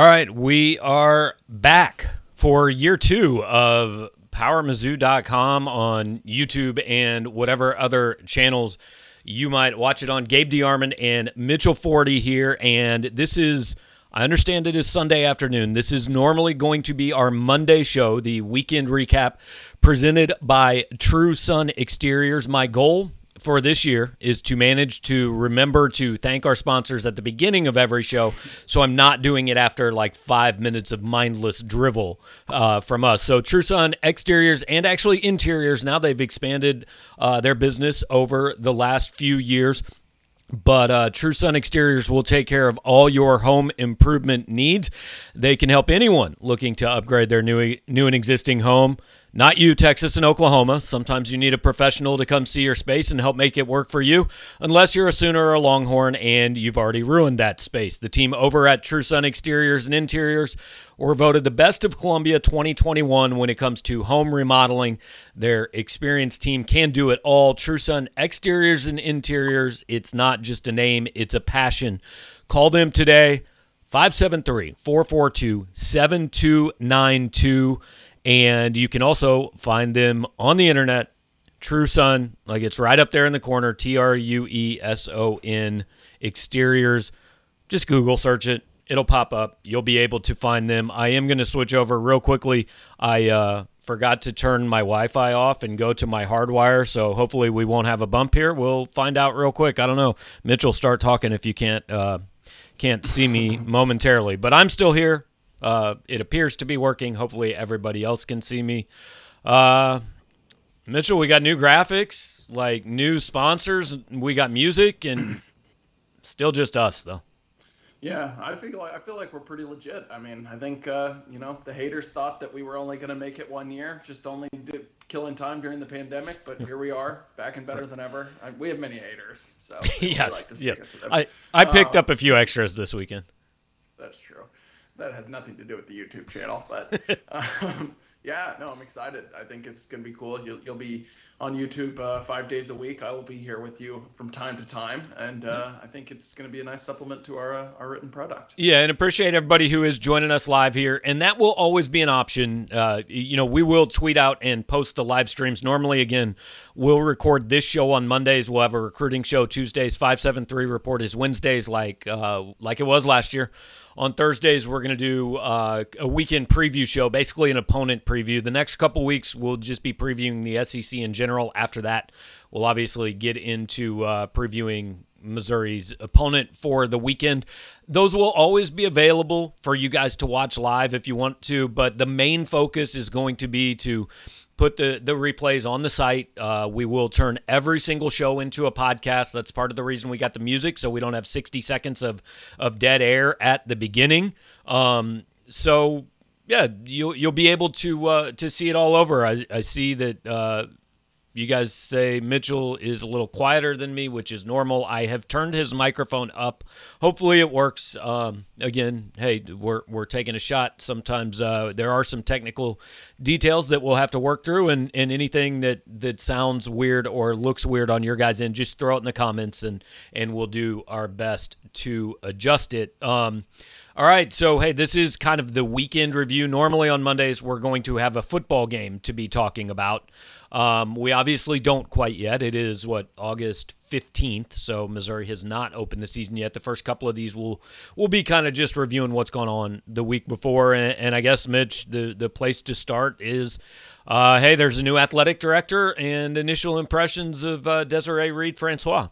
All right, we are back for year two of PowerMizzou.com on YouTube and whatever other channels you might watch it on. Gabe DeArmond and Mitchell Forde here, and this is. I understand it is Sunday afternoon. This is normally going to be our Monday show, the weekend recap presented by True Son Exteriors. My goal for this year is to manage to remember to thank our sponsors at the beginning of every show. So I'm not doing it after like five minutes of mindless drivel uh, from us. So True Son exteriors and actually interiors. Now they've expanded uh, their business over the last few years. But uh, True Son Exteriors will take care of all your home improvement needs. They can help anyone looking to upgrade their new, new and existing home. Not you, Texas and Oklahoma. Sometimes you need a professional to come see your space and help make it work for you, unless you're a Sooner or a Longhorn and you've already ruined that space. The team over at True Son Exteriors and Interiors were voted the best of Columbia 2021 when it comes to home remodeling. Their experienced team can do it all. True Son Exteriors and Interiors, it's not just a name, it's a passion. Call them today, 573 442 7292 and you can also find them on the internet. True Son, like it's right up there in the corner. T R U E S O N exteriors. Just Google search it. It'll pop up. You'll be able to find them. I am going to switch over real quickly. I uh, forgot to turn my Wi Fi off and go to my hardwire. So hopefully we won't have a bump here. We'll find out real quick. I don't know. Mitchell, start talking if you can't. Uh, can't see me momentarily, but I'm still here. Uh, it appears to be working. Hopefully, everybody else can see me. Uh, Mitchell, we got new graphics, like new sponsors. We got music, and still just us, though. Yeah, I feel like I feel like we're pretty legit. I mean, I think uh, you know the haters thought that we were only going to make it one year, just only killing time during the pandemic. But here we are, back and better than ever. I, we have many haters, so yes, like yes. I I picked uh, up a few extras this weekend. That's true that has nothing to do with the YouTube channel. But um, yeah, no, I'm excited. I think it's gonna be cool. You'll you'll be on YouTube uh, five days a week. I will be here with you from time to time, and uh, I think it's going to be a nice supplement to our uh, our written product. Yeah, and appreciate everybody who is joining us live here, and that will always be an option. Uh, you know, we will tweet out and post the live streams. Normally, again, we'll record this show on Mondays. We'll have a recruiting show Tuesdays. Five seven three report is Wednesdays, like uh, like it was last year. On Thursdays, we're going to do uh, a weekend preview show, basically an opponent preview. The next couple weeks, we'll just be previewing the SEC in general. After that, we'll obviously get into uh, previewing Missouri's opponent for the weekend. Those will always be available for you guys to watch live if you want to, but the main focus is going to be to put the the replays on the site. Uh, we will turn every single show into a podcast. That's part of the reason we got the music, so we don't have 60 seconds of of dead air at the beginning. Um, so yeah, you'll you'll be able to uh, to see it all over. I, I see that uh, you guys say Mitchell is a little quieter than me, which is normal. I have turned his microphone up. Hopefully, it works. Um, again, hey, we're, we're taking a shot. Sometimes uh, there are some technical details that we'll have to work through, and, and anything that, that sounds weird or looks weird on your guys' end, just throw it in the comments, and, and we'll do our best to adjust it. Um, all right, so hey, this is kind of the weekend review. Normally on Mondays, we're going to have a football game to be talking about. Um, we obviously don't quite yet. It is what August fifteenth, so Missouri has not opened the season yet. The first couple of these will will be kind of just reviewing what's gone on the week before, and, and I guess Mitch, the the place to start is, uh, hey, there's a new athletic director and initial impressions of uh, Desiree Reed Francois.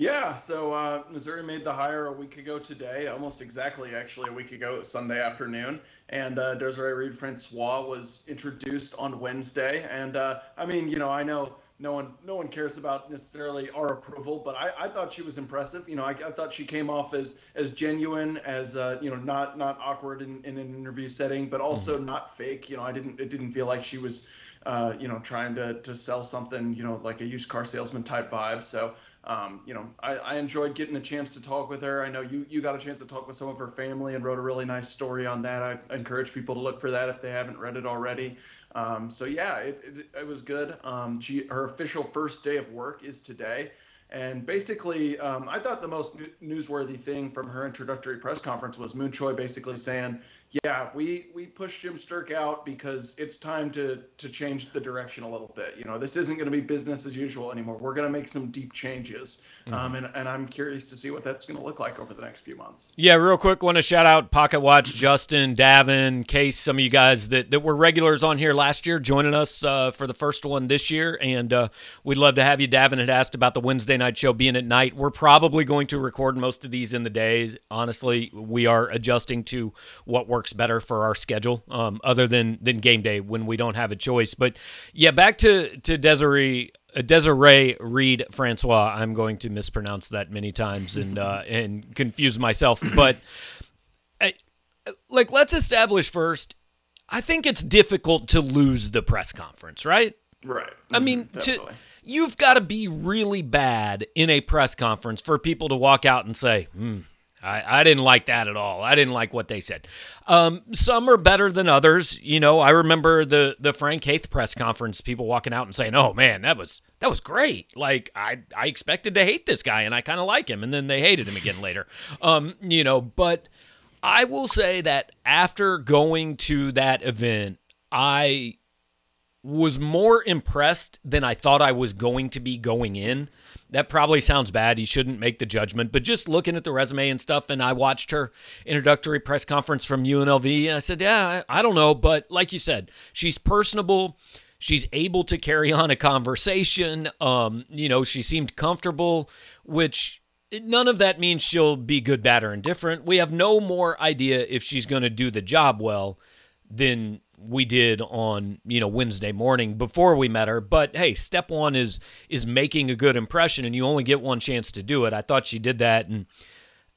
Yeah, so uh, Missouri made the hire a week ago today, almost exactly actually a week ago, Sunday afternoon. And uh, Desiree Reed Francois was introduced on Wednesday. And uh, I mean, you know, I know no one no one cares about necessarily our approval, but I, I thought she was impressive. You know, I, I thought she came off as as genuine, as uh, you know, not not awkward in, in an interview setting, but also mm-hmm. not fake. You know, I didn't it didn't feel like she was, uh, you know, trying to to sell something, you know, like a used car salesman type vibe. So um, you know, I, I, enjoyed getting a chance to talk with her. I know you, you got a chance to talk with some of her family and wrote a really nice story on that. I encourage people to look for that if they haven't read it already. Um, so yeah, it, it, it, was good. Um, she, her official first day of work is today. And basically, um, I thought the most newsworthy thing from her introductory press conference was Mun Choi basically saying, yeah, we we pushed Jim Sterk out because it's time to to change the direction a little bit. You know, this isn't going to be business as usual anymore. We're going to make some deep changes, mm-hmm. um, and and I'm curious to see what that's going to look like over the next few months. Yeah, real quick, want to shout out Pocket Watch, Justin, Davin, Case, some of you guys that that were regulars on here last year, joining us uh, for the first one this year, and uh, we'd love to have you. Davin had asked about the Wednesday night show being at night. We're probably going to record most of these in the days. Honestly, we are adjusting to what works works better for our schedule, um, other than than game day when we don't have a choice. But yeah, back to to Desiree uh, Desiree Reed Francois. I'm going to mispronounce that many times and uh, and confuse myself. But I, like, let's establish first. I think it's difficult to lose the press conference, right? Right. I mean, mm-hmm, to, you've got to be really bad in a press conference for people to walk out and say, hmm, I, I didn't like that at all. I didn't like what they said. Um, some are better than others. You know, I remember the the Frank Haith press conference, people walking out and saying, "Oh man, that was that was great." Like I I expected to hate this guy, and I kind of like him, and then they hated him again later. Um, you know, but I will say that after going to that event, I was more impressed than I thought I was going to be going in. That probably sounds bad. You shouldn't make the judgment, but just looking at the resume and stuff, and I watched her introductory press conference from UNLV, and I said, Yeah, I, I don't know. But like you said, she's personable. She's able to carry on a conversation. Um, you know, she seemed comfortable, which none of that means she'll be good, bad, or indifferent. We have no more idea if she's going to do the job well than we did on you know Wednesday morning before we met her. But hey, step one is is making a good impression, and you only get one chance to do it. I thought she did that, and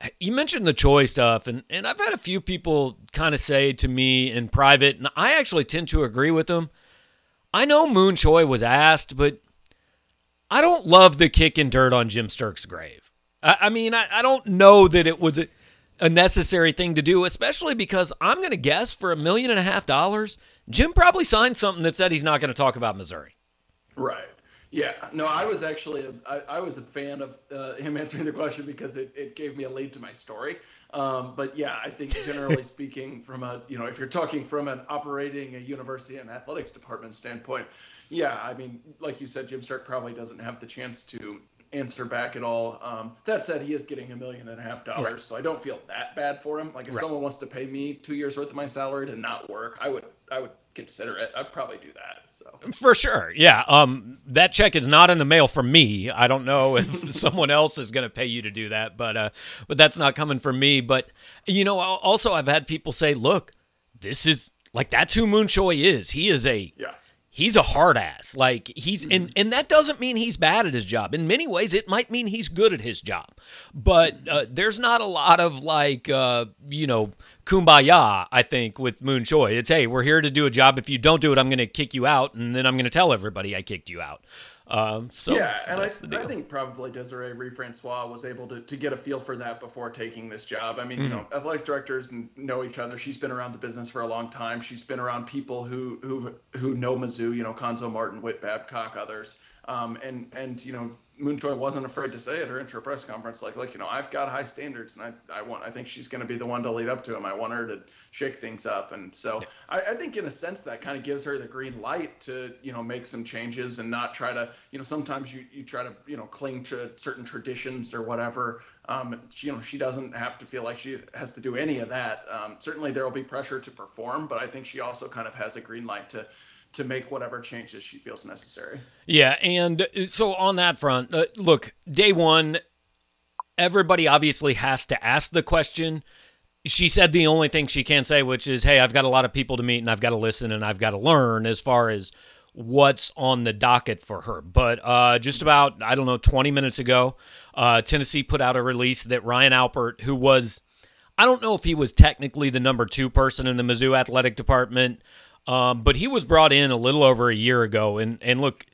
eh, you mentioned the Choi stuff, and and I've had a few people kind of say to me in private, and I actually tend to agree with them. I know Mun Choi was asked, but I don't love the kicking dirt on Jim Sterk's grave. I, I mean, I, I don't know that it was. A, a necessary thing to do, especially because I'm going to guess for a million and a half dollars, Jim probably signed something that said he's not going to talk about Missouri. Right. Yeah. No, I was actually a, I, I was a fan of uh, him answering the question because it, it gave me a lead to my story. Um, but yeah, I think generally speaking, from a you know, if you're talking from an operating a university and athletics department standpoint, yeah, I mean, like you said, Jim Sterk probably doesn't have the chance to answer back at all. Um, that said, he is getting a million and a half dollars, right. so I don't feel that bad for him. Like if right. someone wants to pay me two years worth of my salary to not work, I would I would consider it. I'd probably do that. So for sure, yeah. Um, that check is not in the mail from me. I don't know if someone else is going to pay you to do that, but uh, but that's not coming from me. But you know, also I've had people say, look, this is like that's who Mun Choi is. He is a yeah he's a hard ass. Like he's and and that doesn't mean he's bad at his job. In many ways, it might mean he's good at his job. But uh, there's not a lot of like uh, you know kumbaya. I think with Mun Choi, it's hey, we're here to do a job. If you don't do it, I'm going to kick you out, and then I'm going to tell everybody I kicked you out. Um, so yeah, and I, I, think probably Desiree Reed Francois was able to, to get a feel for that before taking this job. I mean, mm-hmm. you know, athletic directors know each other. She's been around the business for a long time. She's been around people who who who know Mizzou. You know, Cuonzo Martin, Whit Babcock, others. Um, and and you know, Mun Choi wasn't afraid to say at her intro press conference, like, look, you know, I've got high standards, and I, I want, I think she's going to be the one to lead up to him. I want her to shake things up, and so yeah. I, I think in a sense that kind of gives her the green light to, you know, make some changes and not try to, you know, sometimes you you try to, you know, cling to certain traditions or whatever. Um, you know, she doesn't have to feel like she has to do any of that. Um, certainly there will be pressure to perform, but I think she also kind of has a green light to to make whatever changes she feels necessary. Yeah, and so on that front, uh, look, day one, everybody obviously has to ask the question. She said the only thing she can say, which is, "Hey, I've got a lot of people to meet, and I've got to listen, and I've got to learn." As far as what's on the docket for her, but uh, just about I don't know, 20 minutes ago, uh, Tennessee put out a release that Ryan Alpert, who was I don't know if he was technically the number two person in the Mizzou athletic department, um, but he was brought in a little over a year ago, and and look,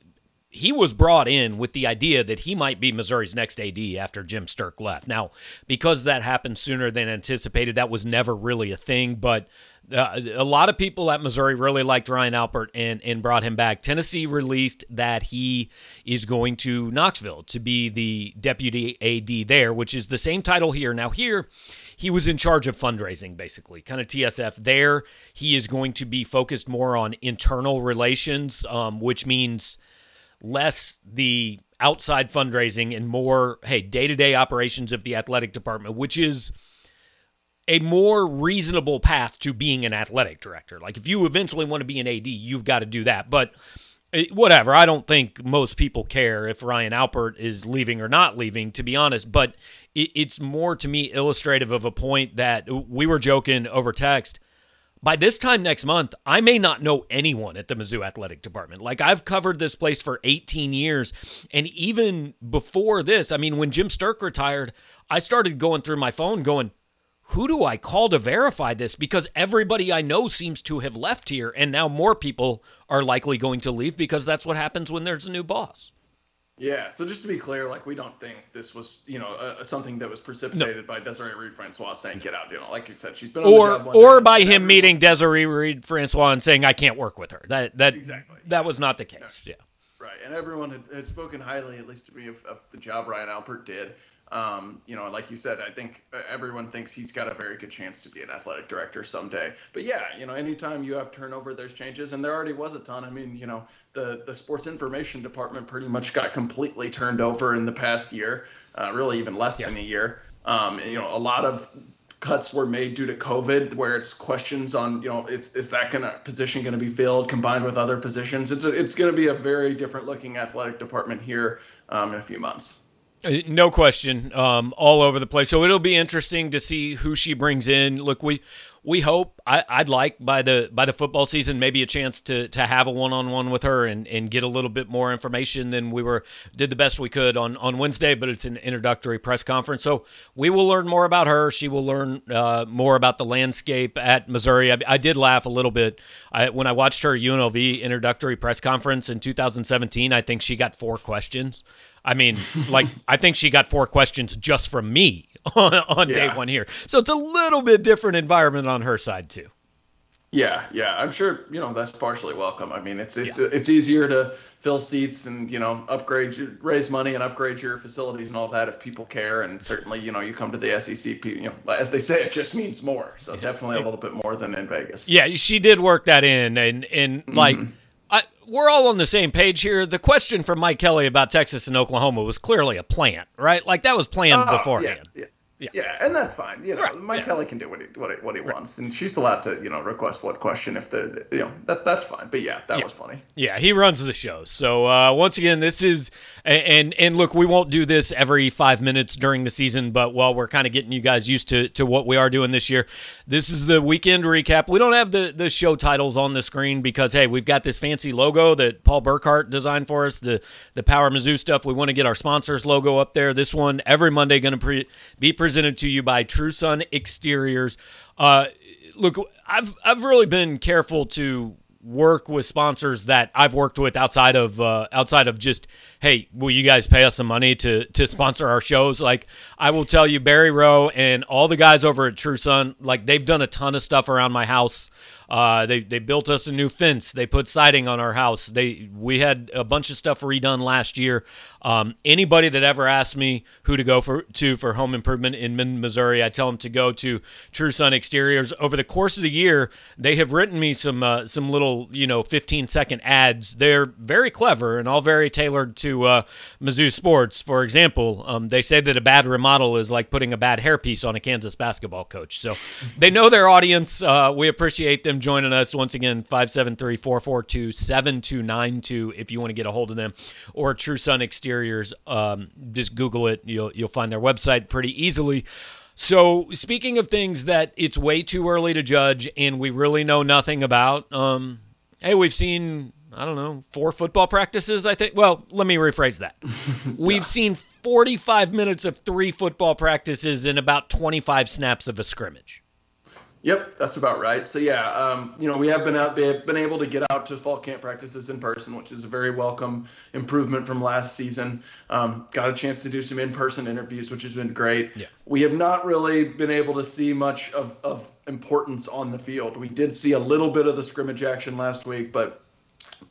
he was brought in with the idea that he might be Missouri's next AD after Jim Sterk left. Now, because that happened sooner than anticipated, that was never really a thing. But uh, a lot of people at Missouri really liked Ryan Alpert and and brought him back. Tennessee released that he is going to Knoxville to be the deputy AD there, which is the same title here. Now here, he was in charge of fundraising, basically, kind of TSF. There, he is going to be focused more on internal relations, um, which means less the outside fundraising and more, hey, day to day operations of the athletic department, which is a more reasonable path to being an athletic director. Like if you eventually want to be an AD, you've got to do that. But eh, whatever, I don't think most people care if Ryan Alpert is leaving or not leaving, to be honest. But it's more to me illustrative of a point that we were joking over text by this time next month, I may not know anyone at the Mizzou Athletic Department. Like I've covered this place for 18 years. And even before this, I mean, when Jim Sterk retired, I started going through my phone going, who do I call to verify this? Because everybody I know seems to have left here. And now more people are likely going to leave because that's what happens when there's a new boss. Yeah. So just to be clear, like we don't think this was, you know, uh, something that was precipitated no. by Desiree Reed Francois saying "get out." You know, like you said, she's been or or by him meeting Desiree Reed Francois and saying "I can't work with her." That that exactly that was not the case. Yeah. Right, and everyone had, had spoken highly, at least to me, of, of the job Ryan Alpert did. Um, you know, like you said, I think uh, everyone thinks he's got a very good chance to be an athletic director someday. But yeah, you know, anytime you have turnover, there's changes, and there already was a ton. I mean, you know, the the sports information department pretty much got completely turned over in the past year, uh, really even less than a year. Um, and, you know, a lot of cuts were made due to COVID, where it's questions on, you know, is is that gonna position going to be filled combined with other positions? It's a, it's going to be a very different looking athletic department here um, in a few months. Uh, no question, um, all over the place. So it'll be interesting to see who she brings in. Look, we we hope I, would like by the by the football season maybe a chance to to have a one on one with her and, and get a little bit more information than we were did the best we could on on Wednesday. But it's an introductory press conference, so we will learn more about her. She will learn uh, more about the landscape at Missouri. I, I did laugh a little bit I, when I watched her UNLV introductory press conference in 2017. I think she got four questions. I mean, like I think she got four questions just from me on, on yeah. day one here. So it's a little bit different environment on her side too. Yeah, yeah, I'm sure you know that's partially welcome. I mean, it's it's yeah. it's easier to fill seats and you know upgrade, your, raise money and upgrade your facilities and all that if people care. And certainly, you know, you come to the SEC, you know, as they say, it just means more. So yeah. definitely a little bit more than in Vegas. Yeah, she did work that in, and and like. Mm-hmm I, we're all on the same page here. The question from Mike Kelly about Texas and Oklahoma was clearly a plant, right? Like that was planned oh, beforehand. Yeah, yeah. Yeah. yeah, and that's fine. You know, right. Mike yeah. Kelly can do what he what he, what he right. wants, and she's allowed to you know request what question if the you know that that's fine. But yeah, that was funny. Yeah, he runs the show. So uh, once again, this is and and look, we won't do this every five minutes during the season, but while we're kind of getting you guys used to to what we are doing this year, this is the weekend recap. We don't have the the show titles on the screen because hey, we've got this fancy logo that Paul Burkhart designed for us. The the Power Mizzou stuff. We want to get our sponsors logo up there. This one every Monday going to pre- be presented to you by TrueSon Exteriors. Uh, look, I've I've really been careful to work with sponsors that I've worked with outside of uh, outside of just hey, will you guys pay us some money to to sponsor our shows? Like I will tell you, Barry Rowe and all the guys over at TrueSon, like they've done a ton of stuff around my house uh, they they built us a new fence. They put siding on our house. They we had a bunch of stuff redone last year. Um, anybody that ever asked me who to go for to for home improvement in Missouri, I tell them to go to True Son Exteriors. Over the course of the year, they have written me some uh, some little you know 15 second ads. They're very clever and all very tailored to uh, Mizzou sports. For example, um, they say that a bad remodel is like putting a bad hairpiece on a Kansas basketball coach. So they know their audience. Uh, we appreciate them joining us once again 573-442-7292 if you want to get a hold of them or TrueSon Exteriors um, just google it you'll you'll find their website pretty easily so speaking of things that it's way too early to judge and we really know nothing about um, hey we've seen I don't know, four football practices, I think. Well, let me rephrase that. We've yeah. seen 45 minutes of three football practices and about 25 snaps of a scrimmage. Yep, that's about right. So yeah, um, you know, we have been out, been able to get out to fall camp practices in person, which is a very welcome improvement from last season. Um, got a chance to do some in-person interviews, which has been great. Yeah. We have not really been able to see much of, of importance on the field. We did see a little bit of the scrimmage action last week, but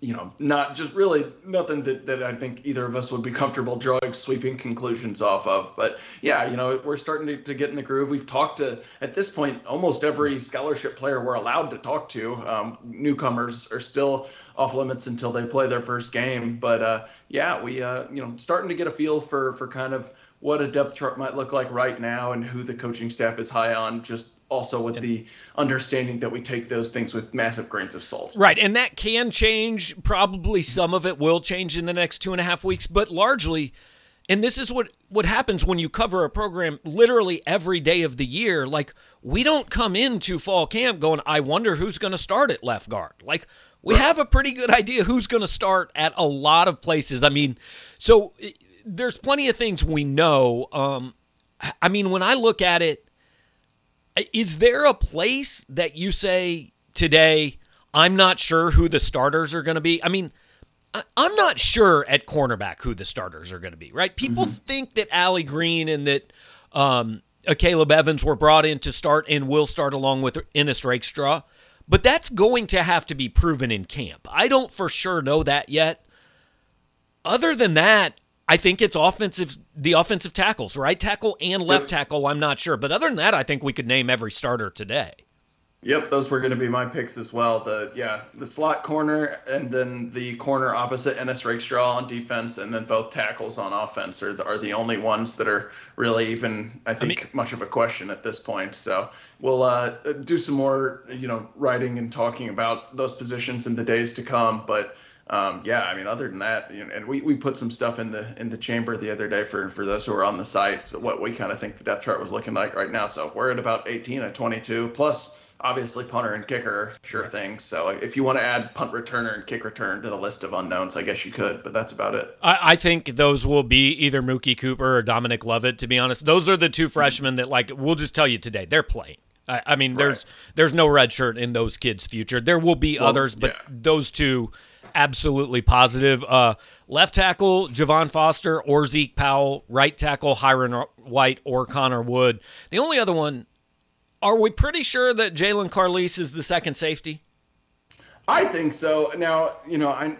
you know, not just really nothing that, that I think either of us would be comfortable drawing sweeping conclusions off of. But yeah, you know, we're starting to, to get in the groove. We've talked to, at this point, almost every scholarship player we're allowed to talk to. Um, newcomers are still off limits until they play their first game. But uh, yeah, we, uh, you know, starting to get a feel for, for kind of what a depth chart might look like right now and who the coaching staff is high on just also with the understanding that we take those things with massive grains of salt. Right. And that can change. Probably some of it will change in the next two and a half weeks, but largely, and this is what, what happens when you cover a program literally every day of the year. Like, we don't come into fall camp going, I wonder who's going to start at left guard. Like, we right. have a pretty good idea who's going to start at a lot of places. I mean, so there's plenty of things we know. Um, I mean, when I look at it, is there a place that you say today, I'm not sure who the starters are going to be? I mean, I'm not sure at cornerback who the starters are going to be, right? People mm-hmm. think that Allie Green and that um, Caleb Evans were brought in to start and will start along with Ennis Rakestraw, but that's going to have to be proven in camp. I don't for sure know that yet. Other than that, I think it's offensive, the offensive tackles, right tackle and left tackle. I'm not sure, but other than that, I think we could name every starter today. Yep, those were going to be my picks as well. The yeah, the slot corner and then the corner opposite Ennis Rakestraw on defense, and then both tackles on offense are the, are the only ones that are really even I think I mean, much of a question at this point. So we'll uh, do some more you know writing and talking about those positions in the days to come, but um, yeah, I mean, other than that, you know, and we, we put some stuff in the in the chamber the other day for for those who are on the site. So what we kind of think the depth chart was looking like right now. So we're at about 18 at 22 plus. Obviously, punter and kicker, sure thing. So if you want to add punt returner and kick return to the list of unknowns, I guess you could, but that's about it. I, I think those will be either Mookie Cooper or Dominic Lovett. To be honest, those are the two freshmen that, like, we'll just tell you today, they're playing. I, I mean, right. there's there's no red shirt in those kids' future. There will be well, others, but yeah. those two absolutely positive. Uh, left tackle, Javon Foster or Zeke Powell. Right tackle, Hyrin White or Connor Wood. The only other one, are we pretty sure that Jaylon Carlies is the second safety? I think so. Now, you know, I,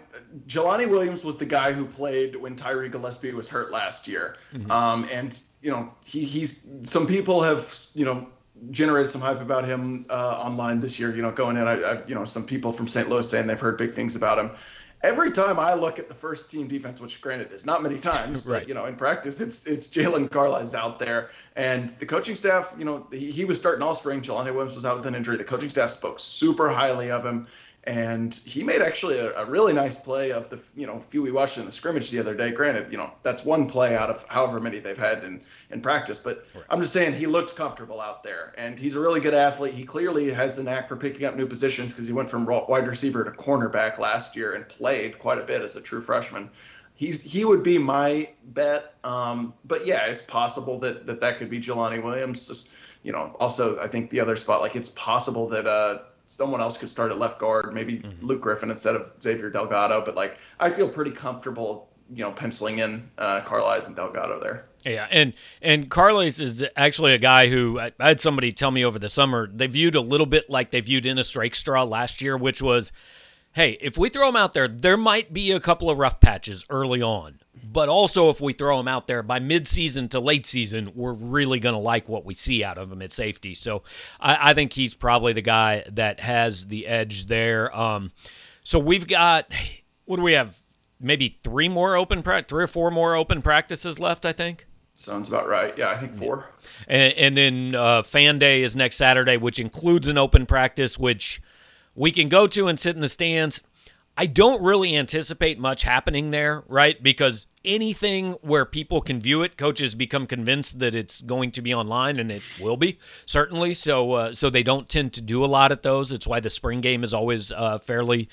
Jelani Williams was the guy who played when Tyree Gillespie was hurt last year. Mm-hmm. Um, and, you know, he, he's some people have, you know, generated some hype about him uh, online this year. You know, going in, I, I, you know, some people from St. Louis saying they've heard big things about him. Every time I look at the first team defense, which granted is not many times, right. but you know, in practice, it's it's Jaylon Carlies out there, and the coaching staff. You know, he, he was starting all spring. Jelani Williams was out with an injury. The coaching staff spoke super highly of him and he made actually a, a, really nice play of the you know few we watched in the scrimmage the other day. Granted, you know that's one play out of however many they've had in in practice, but right. I'm just saying he looked comfortable out there, and he's a really good athlete. He clearly has an knack for picking up new positions because he went from wide receiver to cornerback last year and played quite a bit as a true freshman. He's he would be my bet, um, but yeah, it's possible that that that could be Jelani Williams. Just, you know, also I think the other spot, like it's possible that uh, someone else could start at left guard, maybe mm-hmm. Luke Griffin instead of Xavier Delgado. But like, I feel pretty comfortable, you know, penciling in uh, Carlies and Delgado there. Yeah, and and Carlies is actually a guy who I, I, had somebody tell me over the summer they viewed a little bit like they viewed Ennis Rakestraw last year, which was, hey, if we throw him out there, there might be a couple of rough patches early on. But also, if we throw him out there by mid-season to late season, we're really going to like what we see out of him at safety. So I, I, think he's probably the guy that has the edge there. Um, so we've got what do we have? Maybe three more open pra- three or four more open practices left. I think. Sounds about right. Yeah, I think four. And, and then uh, Fan Day is next Saturday, which includes an open practice, which we can go to and sit in the stands. I don't really anticipate much happening there, right? Because anything where people can view it, coaches become convinced that it's going to be online, and it will be certainly. So, uh, so they don't tend to do a lot at those. It's why the spring game is always uh, fairly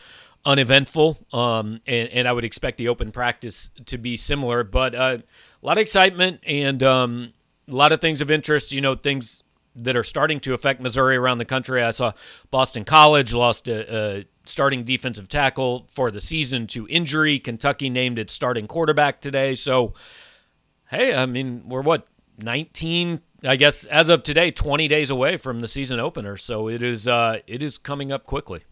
uneventful, um, and, and, I would expect the open practice to be similar. But uh, a lot of excitement and um, a lot of things of interest. You know, things that are starting to affect Missouri around the country. I saw Boston College lost a, a starting defensive tackle for the season to injury. Kentucky named its starting quarterback today. So, hey, I mean, we're what 19 I guess as of today 20 days away from the season opener. So it is uh it is coming up quickly.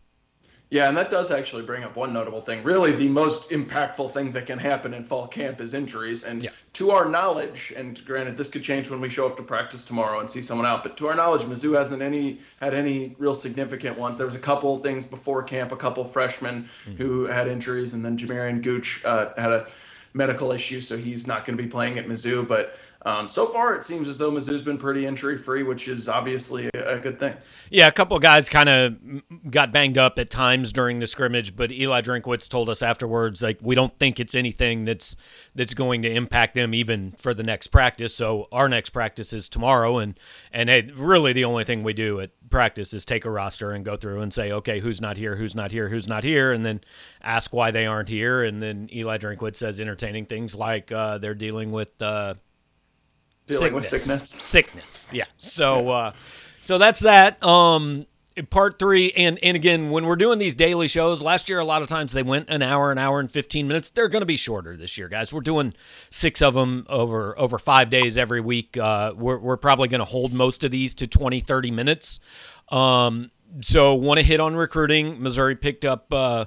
Yeah, and that does actually bring up one notable thing. Really, the most impactful thing that can happen in fall camp is injuries. And yeah. to our knowledge, and granted, this could change when we show up to practice tomorrow and see someone out, but to our knowledge, Mizzou hasn't any had any real significant ones. There was a couple things before camp, a couple freshmen mm-hmm. who had injuries, and then Jamarian Gooch uh, had a medical issue, so he's not going to be playing at Mizzou. But um, so far, it seems as though Mizzou's been pretty injury free, which is obviously a, good thing. Yeah, a couple guys kind of got banged up at times during the scrimmage, but Eli Drinkwitz told us afterwards, like we don't think it's anything that's that's going to impact them even for the next practice. So our next practice is tomorrow, and and hey, really the only thing we do at practice is take a roster and go through and say, okay, who's not here, who's not here, who's not here, and then ask why they aren't here. And then Eli Drinkwitz says entertaining things like uh, they're dealing with. Uh, dealing sickness. with sickness. Sickness. Yeah. So uh, so that's that. Um part three and and again when we're doing these daily shows last year a lot of times they went an hour an hour and 15 minutes they're going to be shorter this year guys we're doing six of them over over five days every week uh, we're, we're probably going to hold most of these to 20 30 minutes um, so want to hit on recruiting missouri picked up uh,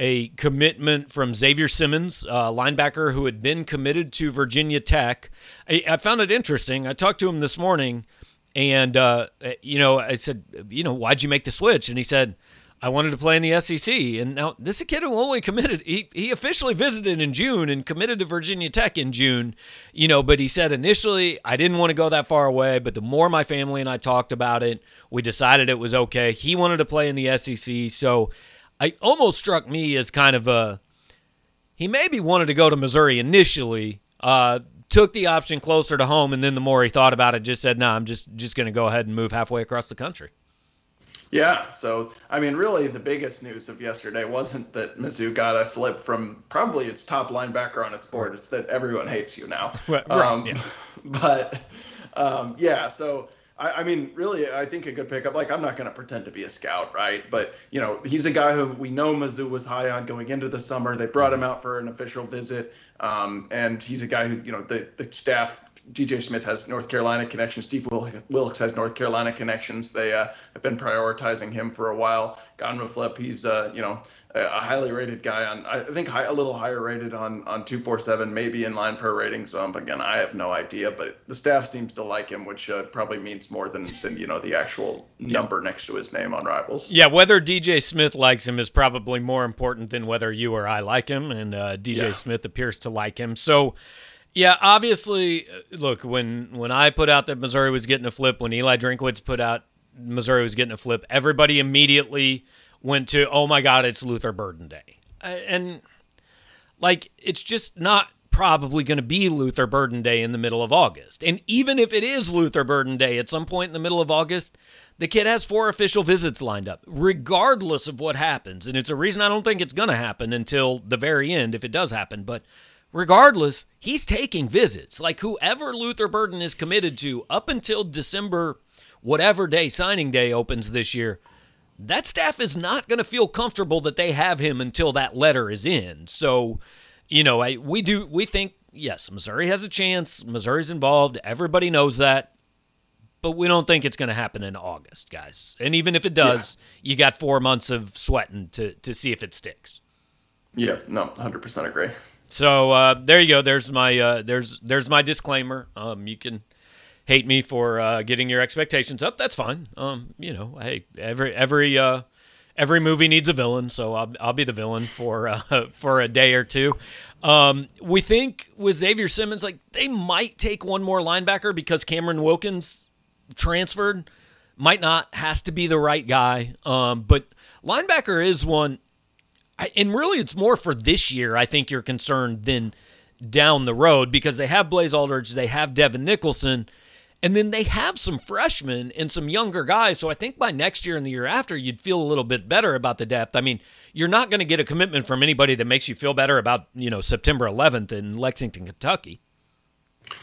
a commitment from Xavier Simmons, uh, linebacker who had been committed to Virginia Tech. I, I, found it interesting. I talked to him this morning, and uh, you know, I said, you know, why'd you make the switch? And he said, I wanted to play in the SEC. And now this is a kid who only committed. He he officially visited in June and committed to Virginia Tech in June. You know, but he said initially I didn't want to go that far away. But the more my family and I talked about it, we decided it was okay. He wanted to play in the SEC, so I almost struck me as kind of a he maybe wanted to go to Missouri initially, uh, took the option closer to home, and then the more he thought about it, just said, "No, nah, I'm just just going to go ahead and move halfway across the country." Yeah, so I mean, really, the biggest news of yesterday wasn't that Mizzou got a flip from probably its top linebacker on its board. It's that everyone hates you now. Right, um, yeah. But um, yeah, so I, I, mean, really, I think a good pickup. Like, I'm not going to pretend to be a scout, right? But you know, he's a guy who we know Mizzou was high on going into the summer. They brought him out for an official visit, um, and he's a guy who you know the the staff DJ Smith has North Carolina connections. Steve Wilks has North Carolina connections. They uh, have been prioritizing him for a while. Got him flip. He's uh, you know a, a, highly rated guy on I think high, a little higher rated on on 247, maybe in line for a rating. So um, again, I have no idea, but the staff seems to like him, which uh, probably means more than than you know the actual number next to his name on Rivals. Yeah, whether DJ Smith likes him is probably more important than whether you or I like him, and uh, DJ yeah. Smith appears to like him. So. Yeah, obviously, uh, look when when I put out that Missouri was getting a flip, when Eli Drinkwitz put out Missouri was getting a flip, everybody immediately went to, "Oh my God, it's Luther Burden Day," and like it's just not probably going to be Luther Burden Day in the middle of August. And even if it is Luther Burden Day at some point in the middle of August, the kid has four official visits lined up, regardless of what happens. And it's a reason I don't think it's going to happen until the very end, if it does happen. But regardless, he's taking visits. Like whoever Luther Burden is committed to up until December, whatever day signing day opens this year, that staff is not going to feel comfortable that they have him until that letter is in. So, you know, I, we do we think yes, Missouri has a chance. Missouri's involved. Everybody knows that. But we don't think it's going to happen in August, guys. And even if it does, yeah. you got 4 months of sweating to to see if it sticks. Yeah, no, 100% agree. So uh, there you go. There's my uh, there's there's my disclaimer. Um, you can hate me for uh, getting your expectations up. That's fine. Um, you know, hey, every every uh, every movie needs a villain, so I'll I'll be the villain for uh, for a day or two. Um, we think with Xavier Simmons, like they might take one more linebacker because Cameron Wilkins transferred. Might not has to be the right guy. Um, but linebacker is one And really, it's more for this year. I think you're concerned than down the road because they have Blaze Alldredge, they have Devin Nicholson, and then they have some freshmen and some younger guys. So I think by next year and the year after, you'd feel a little bit better about the depth. I mean, you're not going to get a commitment from anybody that makes you feel better about you know September 11th in Lexington, Kentucky.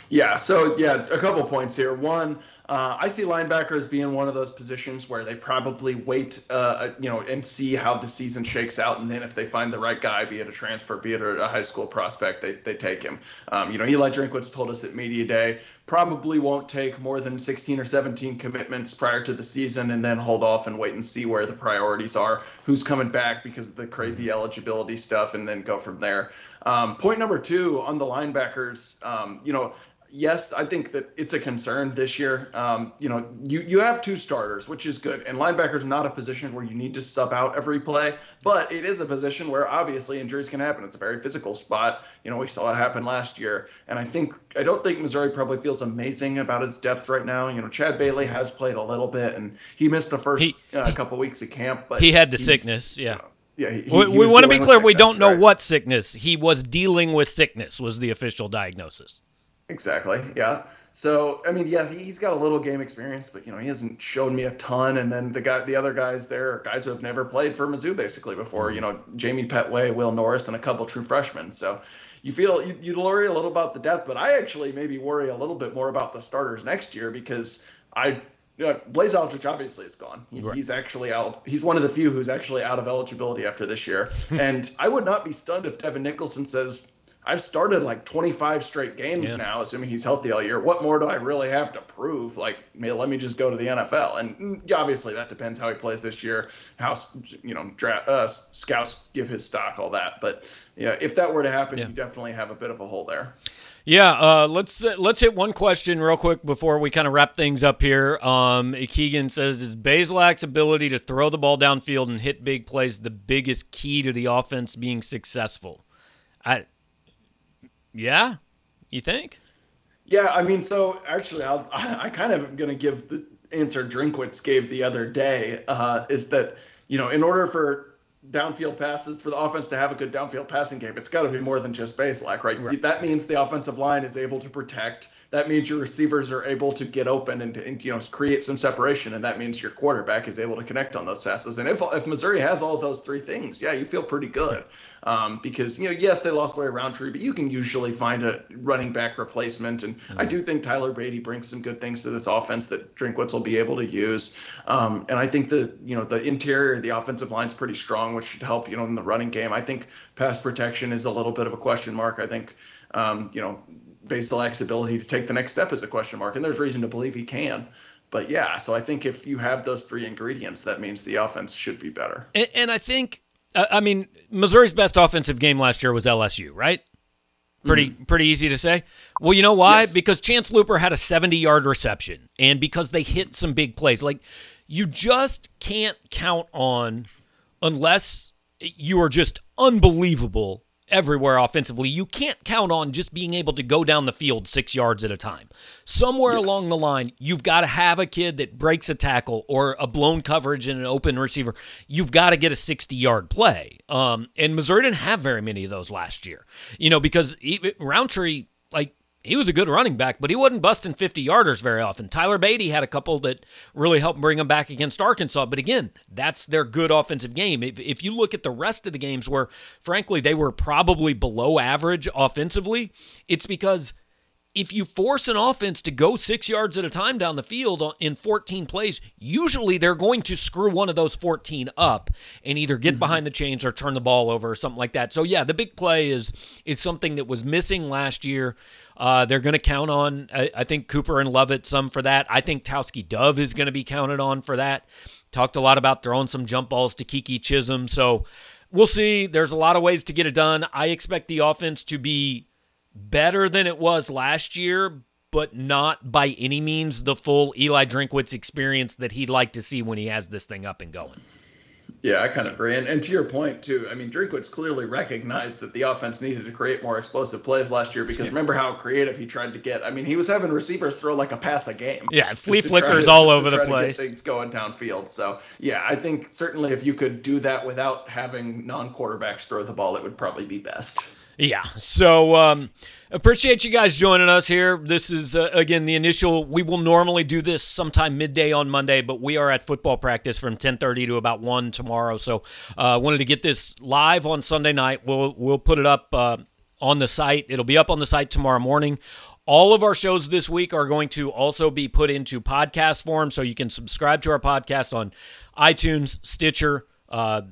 Yeah. So yeah, a couple points here. One, Uh, I see linebacker as being one of those positions where they probably wait, uh, you know, and see how the season shakes out, and then if they find the right guy, be it a transfer, be it a high school prospect, they, they take him. Um, you know, Eli Drinkwitz told us at media day probably won't take more than 16 or 17 commitments prior to the season, and then hold off and wait and see where the priorities are, who's coming back because of the crazy eligibility stuff, and then go from there. Um, point number two on the linebackers, um, you know, yes, I think that it's a concern this year. Um, you know, you you have two starters, which is good, and linebacker is not a position where you need to sub out every play, but it is a position where obviously injuries can happen. It's a very physical spot. You know, we saw it happen last year, and I think I don't think Missouri probably feels amazing about its depth right now. You know, Chad Bailey has played a little bit, and he missed the first he, uh, couple weeks of camp, but he had the sickness. Yeah. You know, yeah, he, we, we want to be clear. We don't know right. what sickness he was dealing with. Sickness was the official diagnosis. Exactly. Yeah. So I mean, yeah, he's got a little game experience, but you know, he hasn't shown me a ton. And then the guy, the other guys there are guys who have never played for Mizzou basically before. You mm-hmm. know, Jamie Petway, Will Norris, and a couple true freshmen. So you feel you, you worry a little about the depth, but I actually maybe worry a little bit more about the starters next year because I yeah, Blaze Alldredge obviously is gone. He, right. He's actually out. He's one of the few who's actually out of eligibility after this year. and I would not be stunned if Devin Nicholson says, I've started like 25 straight games yeah. now, assuming he's healthy all year. What more do I really have to prove? Like, let me just go to the NFL. And mm, obviously, that depends how he plays this year, how you know draft, uh, scouts give his stock, all that. But yeah, if that were to happen, yeah. you definitely have a bit of a hole there. Yeah, uh, let's uh, let's hit one question real quick before we kind of wrap things up here. Um, Keegan says, "Is Bazelak's ability to throw the ball downfield and hit big plays the biggest key to the offense being successful?" I yeah, you think? Yeah, I mean, so actually, I'll, I kind of am going to give the answer Drinkwitz gave the other day uh, is that you know in order for downfield passes for the offense to have a good downfield passing game, it's got to be more than just Bazelak, right? right? That means the offensive line is able to protect that means your receivers are able to get open and, and, you know create some separation, and that means your quarterback is able to connect on those passes. And if if Missouri has all of those three things, yeah, you feel pretty good um, because you know yes they lost Larry Rountree, but you can usually find a running back replacement. And mm-hmm. I do think Tyler Badie brings some good things to this offense that Drinkwitz will be able to use. Um, and I think the you know the interior, the offensive line's pretty strong, which should help you know in the running game. I think pass protection is a little bit of a question mark. I think um, you know Bazelak's ability to take the next step is a question mark, and there's reason to believe he can. But yeah, so I think if you have those three ingredients, that means the offense should be better. And, and I think, uh, I mean, Missouri's best offensive game last year was LSU, right? Pretty mm-hmm. pretty easy to say. Well, you know why? Yes. Because Chance Luper had a 70-yard reception and because they hit some big plays. Like you just can't count on unless you are just unbelievable everywhere offensively. You can't count on just being able to go down the field six yards at a time. Somewhere yes. along the line, you've got to have a kid that breaks a tackle or a blown coverage and an open receiver. You've got to get a 60 yard play. Um, and Missouri didn't have very many of those last year, you know, because Rountree, like, he was a good running back, but he wasn't busting 50 yarders very often. Tyler Badie had a couple that really helped bring him back against Arkansas. But again, that's their good offensive game. If, if you look at the rest of the games where, frankly, they were probably below average offensively, it's because if you force an offense to go six yards at a time down the field in 14 plays, usually they're going to screw one of those 14 up and either get mm-hmm. behind the chains or turn the ball over or something like that. So yeah, the big play is is something that was missing last year. Uh, they're going to count on, I, I, think, Cooper and Lovett some for that. I think Tauskie Dove is going to be counted on for that. Talked a lot about throwing some jump balls to Keke Chism. So we'll see. There's a lot of ways to get it done. I expect the offense to be better than it was last year, but not by any means the full Eli Drinkwitz experience that he'd like to see when he has this thing up and going. Yeah, I kind of agree. And, and to your point, too, I mean, Drinkwitz clearly recognized that the offense needed to create more explosive plays last year because remember how creative he tried to get. I mean, he was having receivers throw like a pass a game. Yeah, flea flickers to, all over the place. things going downfield. So, yeah, I think certainly if you could do that without having non quarterbacks throw the ball, it would probably be best. Yeah. So um, appreciate you guys joining us here. This is uh, again the initial. We will normally do this sometime midday on Monday, but we are at football practice from 10:30 to about one tomorrow. So uh, wanted to get this live on Sunday night. We'll we'll put it up uh, on the site. It'll be up on the site tomorrow morning. All of our shows this week are going to also be put into podcast form, so you can subscribe to our podcast on iTunes, Stitcher, uh,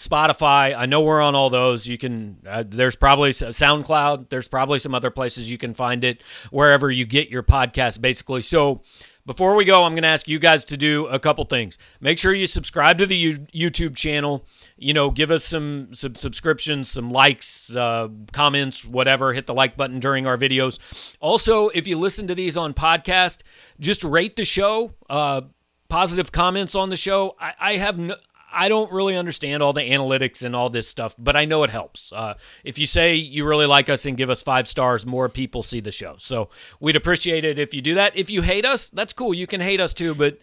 Spotify. I know we're on all those. You can. Uh, there's probably SoundCloud. There's probably some other places you can find it wherever you get your podcast, basically. So. Before we go, I'm going to ask you guys to do a couple things. Make sure you subscribe to the YouTube channel. You know, give us some, some subscriptions, some likes, uh, comments, whatever. Hit the like button during our videos. Also, if you listen to these on podcast, just rate the show. Uh, positive comments on the show. I, I have no, I don't really understand all the analytics and all this stuff, but I know it helps. Uh, if you say you really like us and give us five stars, more people see the show. So we'd appreciate it if you do that. If you hate us, that's cool. You can hate us too, but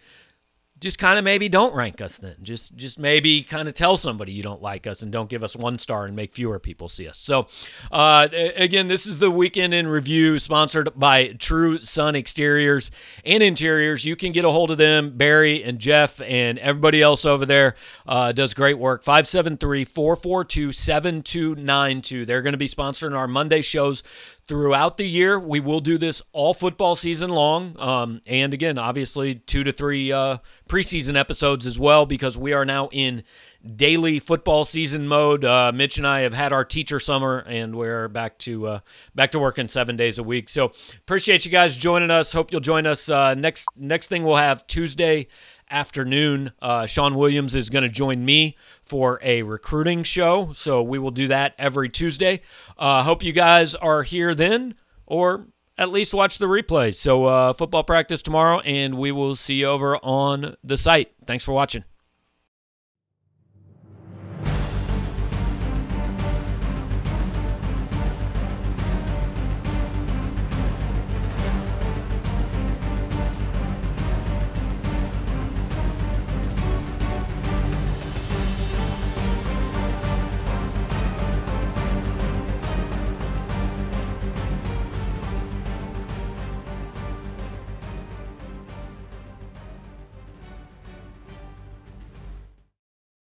just kind of maybe don't rank us then. Just just maybe kind of tell somebody you don't like us and don't give us one star and make fewer people see us. So uh, again, this is the weekend in review sponsored by True Son Exteriors and Interiors. You can get a hold of them, Barry and Jeff and everybody else over there uh, does great work. 573-442-7292. They're going to be sponsoring our Monday shows throughout the year. We will do this all football season long. Um, and again, obviously, two to three uh, preseason episodes as well, because we are now in daily football season mode. Uh, Mitch and I have had our teacher summer, and we're back to uh, back to working seven days a week. So appreciate you guys joining us. Hope you'll join us uh, next. Next thing we'll have Tuesday afternoon. Uh, Sean Williams is going to join me for a recruiting show. So we will do that every Tuesday. Uh, hope you guys are here then, or at least watch the replay. So uh, football practice tomorrow, and we will see you over on the site. Thanks for watching.